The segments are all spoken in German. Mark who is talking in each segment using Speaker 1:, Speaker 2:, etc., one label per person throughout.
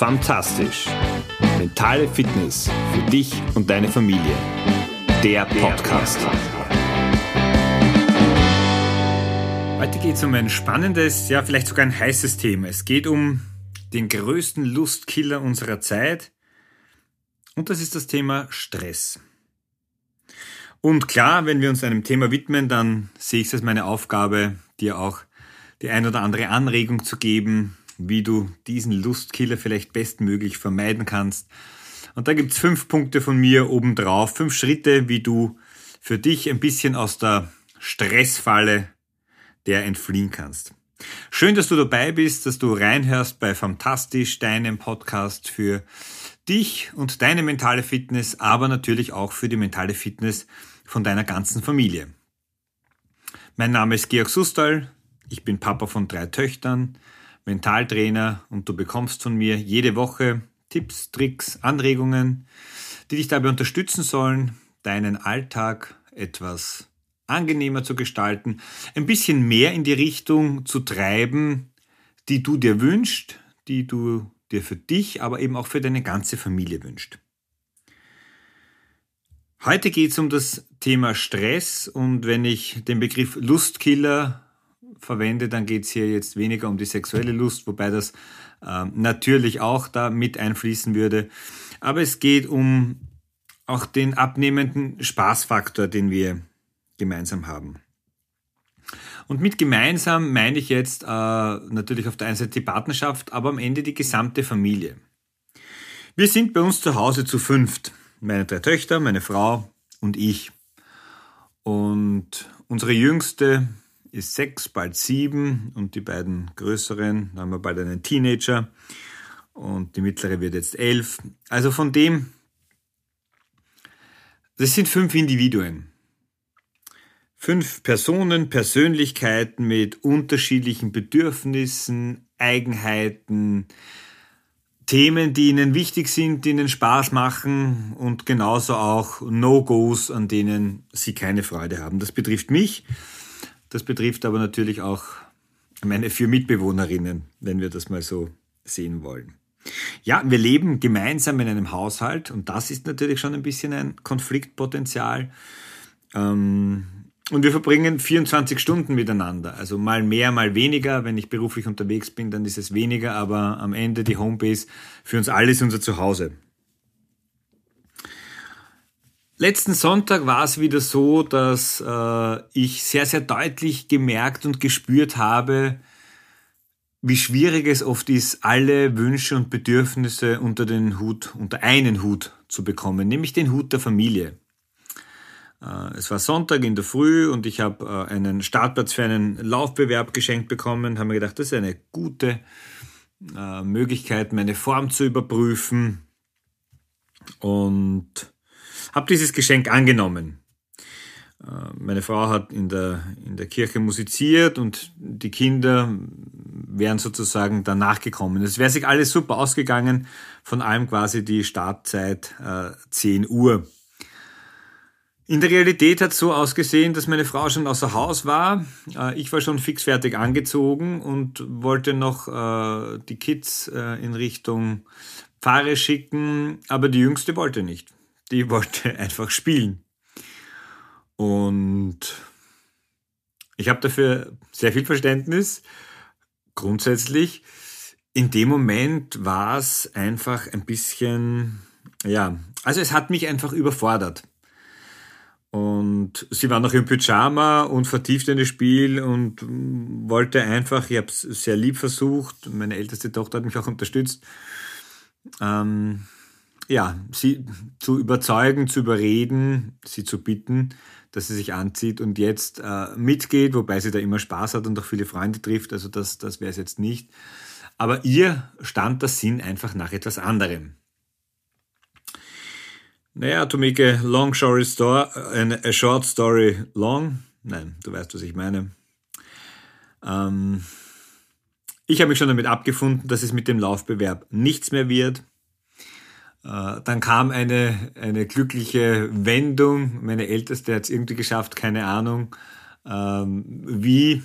Speaker 1: Fantastisch. Mentale Fitness für dich und deine Familie. Der Podcast.
Speaker 2: Heute geht es um ein spannendes, ja vielleicht sogar ein heißes Thema. Es geht um den größten Lustkiller unserer Zeit und das ist das Thema Stress. Und klar, wenn wir uns einem Thema widmen, dann sehe ich es als meine Aufgabe, dir auch die ein oder andere Anregung zu geben, wie du diesen Lustkiller vielleicht bestmöglich vermeiden kannst. Und da gibt's fünf Punkte von mir obendrauf, fünf Schritte, wie du für dich ein bisschen aus der Stressfalle der entfliehen kannst. Schön, dass du dabei bist, dass du reinhörst bei Fantastisch, deinem Podcast für dich und deine mentale Fitness, aber natürlich auch für die mentale Fitness von deiner ganzen Familie. Mein Name ist Georg Sustal, ich bin Papa von drei Töchtern, Mentaltrainer und du bekommst von mir jede Woche Tipps, Tricks, Anregungen, die dich dabei unterstützen sollen, deinen Alltag etwas angenehmer zu gestalten, ein bisschen mehr in die Richtung zu treiben, die du dir wünschst, die du dir für dich, aber eben auch für deine ganze Familie wünscht. Heute geht es um das Thema Stress und wenn ich den Begriff Lustkiller verwende, dann geht es hier jetzt weniger um die sexuelle Lust, wobei das äh, natürlich auch da mit einfließen würde. Aber es geht um auch den abnehmenden Spaßfaktor, den wir gemeinsam haben. Und mit gemeinsam meine ich jetzt äh, natürlich auf der einen Seite die Partnerschaft, aber am Ende die gesamte Familie. Wir sind bei uns zu Hause zu fünft. Meine drei Töchter, meine Frau und ich. Und unsere jüngste ist sechs, bald sieben und die beiden größeren, da haben wir bald einen Teenager und die mittlere wird jetzt elf. Also von dem, das sind fünf Individuen. Fünf Personen, Persönlichkeiten mit unterschiedlichen Bedürfnissen, Eigenheiten, Themen, die ihnen wichtig sind, die ihnen Spaß machen und genauso auch No-Gos, an denen sie keine Freude haben. Das betrifft mich das betrifft aber natürlich auch meine vier Mitbewohnerinnen, wenn wir das mal so sehen wollen. Ja, wir leben gemeinsam in einem Haushalt und das ist natürlich schon ein bisschen ein Konfliktpotenzial. Ähm, und wir verbringen 24 Stunden miteinander. Also mal mehr, mal weniger. Wenn ich beruflich unterwegs bin, dann ist es weniger, aber am Ende die Homebase für uns alle ist unser Zuhause. Letzten Sonntag war es wieder so, dass äh, ich sehr, sehr deutlich gemerkt und gespürt habe, wie schwierig es oft ist, alle Wünsche und Bedürfnisse unter den Hut, unter einen Hut zu bekommen, nämlich den Hut der Familie. Äh, es war Sonntag in der Früh und ich habe äh, einen Startplatz für einen Laufbewerb geschenkt bekommen, habe mir gedacht, das ist eine gute äh, Möglichkeit, meine Form zu überprüfen und habe dieses Geschenk angenommen. Äh, meine Frau hat in der, in der Kirche musiziert und die Kinder wären sozusagen danach gekommen. Es wäre sich alles super ausgegangen, von allem quasi die Startzeit äh, 10 Uhr. In der Realität hat es so ausgesehen, dass meine Frau schon außer Haus war. Äh, ich war schon fixfertig angezogen und wollte noch äh, die Kids äh, in Richtung Pfarre schicken, aber die Jüngste wollte nicht die wollte einfach spielen. Und ich habe dafür sehr viel Verständnis. Grundsätzlich, in dem Moment war es einfach ein bisschen, ja, also es hat mich einfach überfordert. Und sie war noch im Pyjama und vertieft in das Spiel und wollte einfach, ich habe es sehr lieb versucht, meine älteste Tochter hat mich auch unterstützt, ähm, ja, sie zu überzeugen, zu überreden, sie zu bitten, dass sie sich anzieht und jetzt äh, mitgeht, wobei sie da immer Spaß hat und auch viele Freunde trifft, also das, das wäre es jetzt nicht. Aber ihr stand der Sinn einfach nach etwas anderem. Naja, to make a long story story, a short story long, nein, du weißt, was ich meine. Ähm, ich habe mich schon damit abgefunden, dass es mit dem Laufbewerb nichts mehr wird. Äh, dann kam eine, eine glückliche Wendung. Meine Älteste hat es irgendwie geschafft, keine Ahnung ähm, wie,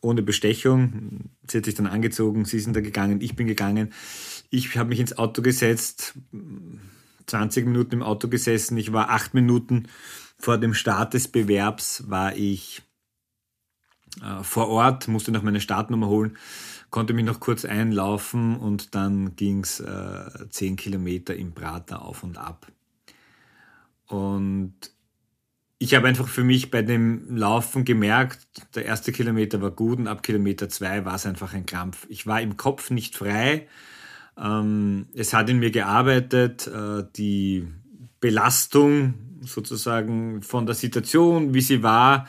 Speaker 2: ohne Bestechung. Sie hat sich dann angezogen, sie sind da gegangen, ich bin gegangen. ich habe mich ins Auto gesetzt, 20 Minuten im Auto gesessen. Ich war acht Minuten vor dem Start des Bewerbs, war ich äh, vor Ort, musste noch meine Startnummer holen, konnte mich noch kurz einlaufen und dann ging es äh, 10 Kilometer im Prater auf und ab. Und ich habe einfach für mich bei dem Laufen gemerkt, der erste Kilometer war gut und ab Kilometer zwei war es einfach ein Krampf. Ich war im Kopf nicht frei. Ähm, es hat in mir gearbeitet, äh, die Belastung sozusagen von der Situation, wie sie war,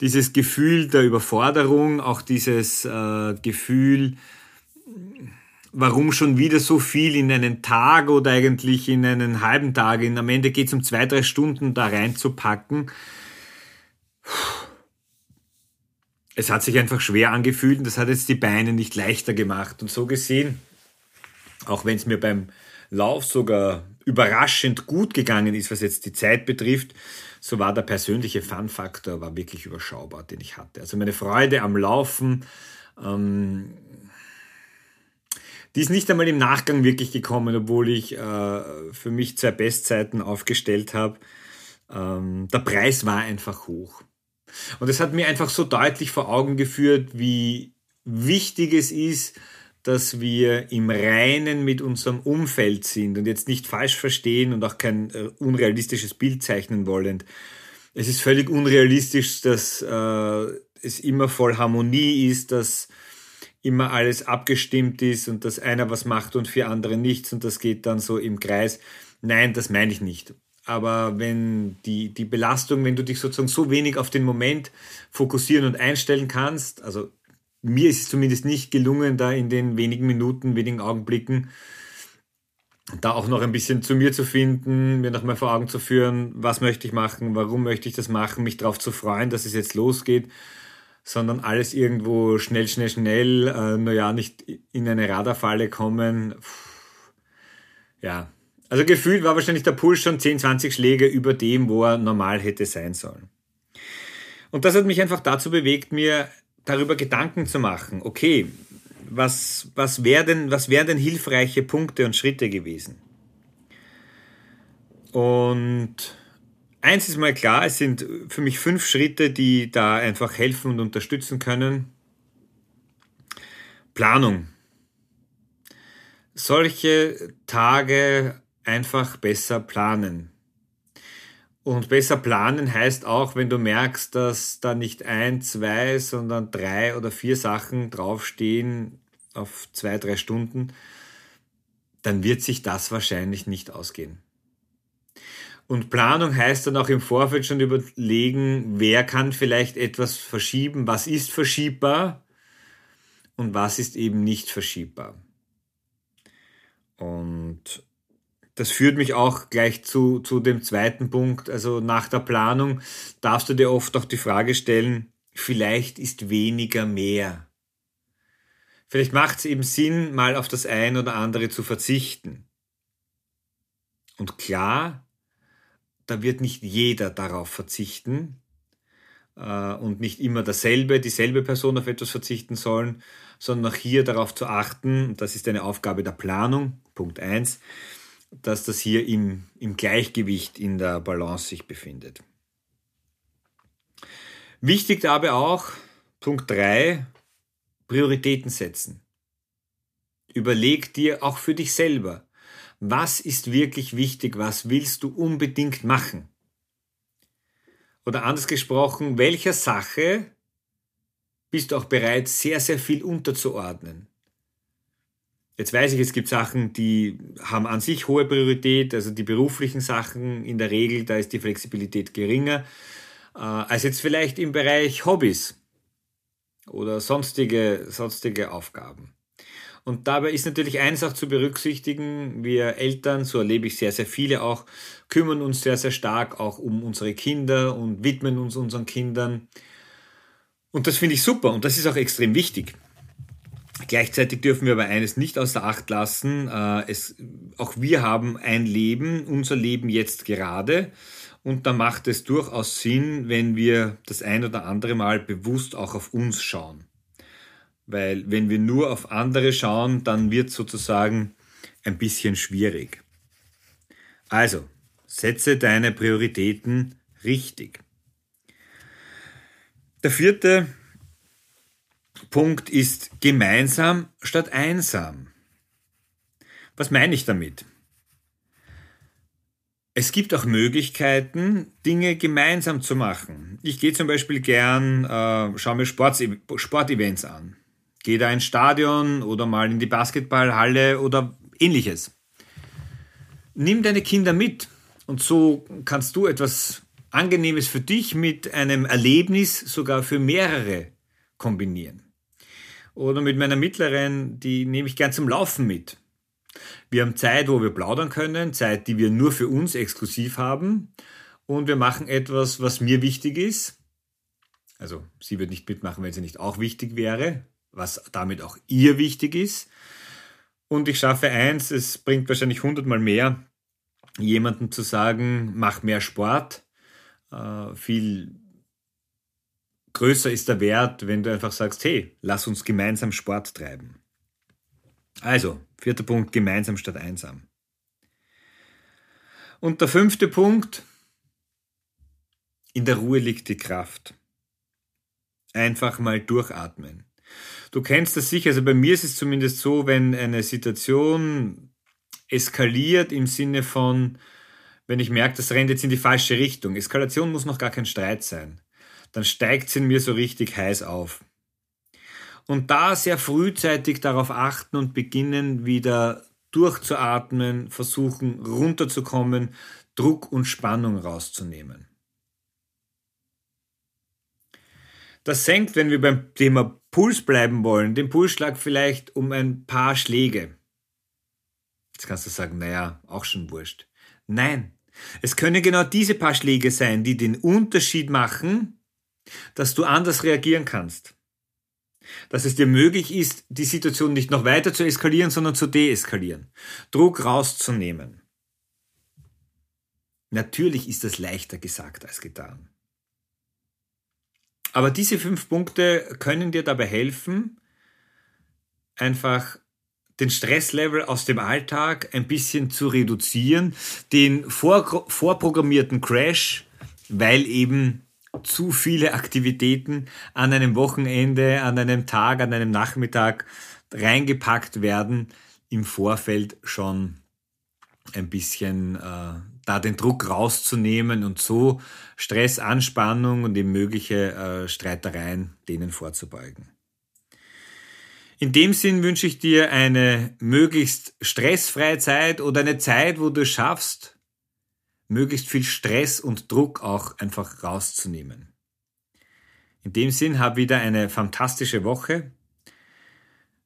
Speaker 2: dieses Gefühl der Überforderung, auch dieses äh, Gefühl, warum schon wieder so viel in einen Tag oder eigentlich in einen halben Tag, in, am Ende geht es um zwei, drei Stunden da reinzupacken. Es hat sich einfach schwer angefühlt und das hat jetzt die Beine nicht leichter gemacht. Und so gesehen, auch wenn es mir beim Lauf sogar überraschend gut gegangen ist, was jetzt die Zeit betrifft, so war der persönliche Fun-Faktor war wirklich überschaubar, den ich hatte. Also meine Freude am Laufen, ähm, die ist nicht einmal im Nachgang wirklich gekommen, obwohl ich äh, für mich zwei Bestzeiten aufgestellt habe. Ähm, der Preis war einfach hoch. Und es hat mir einfach so deutlich vor Augen geführt, wie wichtig es ist, dass wir im Reinen mit unserem Umfeld sind und jetzt nicht falsch verstehen und auch kein äh, unrealistisches Bild zeichnen wollen. Es ist völlig unrealistisch, dass äh, es immer voll Harmonie ist, dass immer alles abgestimmt ist und dass einer was macht und vier andere nichts und das geht dann so im Kreis. Nein, das meine ich nicht. Aber wenn die, die Belastung, wenn du dich sozusagen so wenig auf den Moment fokussieren und einstellen kannst, also mir ist es zumindest nicht gelungen, da in den wenigen Minuten, wenigen Augenblicken, da auch noch ein bisschen zu mir zu finden, mir nochmal vor Augen zu führen, was möchte ich machen, warum möchte ich das machen, mich darauf zu freuen, dass es jetzt losgeht sondern alles irgendwo schnell, schnell, schnell, äh, naja, nicht in eine Radarfalle kommen. Puh. Ja, also gefühlt war wahrscheinlich der Puls schon 10, 20 Schläge über dem, wo er normal hätte sein sollen. Und das hat mich einfach dazu bewegt, mir darüber Gedanken zu machen. Okay, was, was wären denn, was wären denn hilfreiche Punkte und Schritte gewesen? Und eins ist mal klar, es sind für mich fünf Schritte, die da einfach helfen und unterstützen können. Planung. Solche Tage einfach besser planen. Und besser planen heißt auch, wenn du merkst, dass da nicht ein, zwei, sondern drei oder vier Sachen draufstehen auf zwei, drei Stunden, dann wird sich das wahrscheinlich nicht ausgehen. Und Planung heißt dann auch im Vorfeld schon überlegen, wer kann vielleicht etwas verschieben, was ist verschiebbar und was ist eben nicht verschiebbar. Und das führt mich auch gleich zu, zu dem zweiten Punkt. Also nach der Planung darfst du dir oft auch die Frage stellen, vielleicht ist weniger mehr. Vielleicht macht es eben Sinn, mal auf das ein oder andere zu verzichten. Und klar, da wird nicht jeder darauf verzichten äh, und nicht immer dasselbe, dieselbe Person auf etwas verzichten sollen, sondern auch hier darauf zu achten, das ist eine Aufgabe der Planung, Punkt 1, dass das hier im, im Gleichgewicht in der Balance sich befindet. Wichtig dabei auch, Punkt 3, Prioritäten setzen. Überleg dir auch für dich selber, was ist wirklich wichtig, was willst du unbedingt machen? Oder anders gesprochen, welcher Sache bist du auch bereit, sehr, sehr viel unterzuordnen? Jetzt weiß ich, es gibt Sachen, die haben an sich hohe Priorität, also die beruflichen Sachen in der Regel, da ist die Flexibilität geringer, äh, als jetzt vielleicht im Bereich Hobbys oder sonstige, sonstige Aufgaben. Und dabei ist natürlich eins auch zu berücksichtigen, wir Eltern, so erlebe ich sehr, sehr viele auch, kümmern uns sehr, sehr stark auch um unsere Kinder und widmen uns unseren Kindern. Und das finde ich super und das ist auch extrem wichtig. Gleichzeitig dürfen wir aber eines nicht außer Acht lassen. Äh, es, auch wir haben ein Leben, unser Leben jetzt gerade. Und da macht es durchaus Sinn, wenn wir das ein oder andere Mal bewusst auch auf uns schauen. Weil wenn wir nur auf andere schauen, dann wird sozusagen ein bisschen schwierig. Also, setze deine Prioritäten richtig. Der vierte Punkt ist gemeinsam statt einsam. Was meine ich damit? Es gibt auch Möglichkeiten, Dinge gemeinsam zu machen. Ich gehe zum Beispiel gern, äh, schaue mir Sport, Sportevents an. Gehe da ins Stadion oder mal in die Basketballhalle oder ähnliches. Nimm deine Kinder mit und so kannst du etwas Angenehmes für dich mit einem Erlebnis sogar für mehrere kombinieren. Oder mit meiner Mittleren, die nehme ich gern zum Laufen mit. Wir haben Zeit, wo wir plaudern können, Zeit, die wir nur für uns exklusiv haben. Und wir machen etwas, was mir wichtig ist. Also sie wird nicht mitmachen, wenn sie nicht auch wichtig wäre, was damit auch ihr wichtig ist. Und ich schaffe eins, es bringt wahrscheinlich hundertmal mehr, jemandem zu sagen, mach mehr Sport. Äh, viel größer ist der Wert, wenn du einfach sagst, hey, lass uns gemeinsam Sport treiben. Also, vierter Punkt, gemeinsam statt einsam. Und der fünfte Punkt, in der Ruhe liegt die Kraft. Einfach mal durchatmen. Du kennst das sicher, also bei mir ist es zumindest so, wenn eine Situation eskaliert im Sinne von, wenn ich merke, das rennt jetzt in die falsche Richtung. Eskalation muss noch gar kein Streit sein. Dann steigt es in mir so richtig heiß auf. Und da sehr frühzeitig darauf achten und beginnen, wieder durchzuatmen, versuchen runterzukommen, Druck und Spannung rauszunehmen. Das senkt, wenn wir beim Thema Puls bleiben wollen, den Pulsschlag vielleicht um ein paar Schläge. Jetzt kannst du sagen, naja, auch schon wurscht. Nein, es können genau diese paar Schläge sein, die den Unterschied machen, dass du anders reagieren kannst. Dass es dir möglich ist, die Situation nicht noch weiter zu eskalieren, sondern zu deeskalieren. Druck rauszunehmen. Natürlich ist das leichter gesagt als getan. Aber diese fünf Punkte können dir dabei helfen, einfach den Stresslevel aus dem Alltag ein bisschen zu reduzieren, den vor, vorprogrammierten Crash, weil eben zu viele Aktivitäten an einem Wochenende, an einem Tag, an einem Nachmittag reingepackt werden, im Vorfeld schon ein bisschen äh, da den Druck rauszunehmen und so Stress, Anspannung und eben mögliche äh, Streitereien denen vorzubeugen. In dem Sinn wünsche ich dir eine möglichst stressfreie Zeit oder eine Zeit, wo du schaffst, möglichst viel Stress und Druck auch einfach rauszunehmen. In dem Sinn, hab wieder eine fantastische Woche.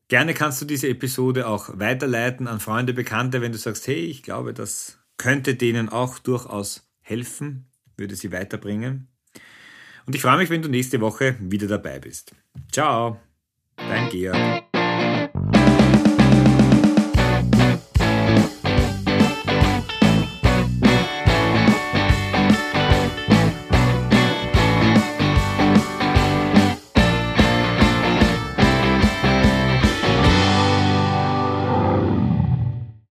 Speaker 2: Gerne kannst du diese Episode auch weiterleiten an Freunde, Bekannte, wenn du sagst, hey, ich glaube, das könnte denen auch durchaus helfen, würde sie weiterbringen. Und ich freue mich, wenn du nächste Woche wieder dabei bist. Ciao, dein Georg.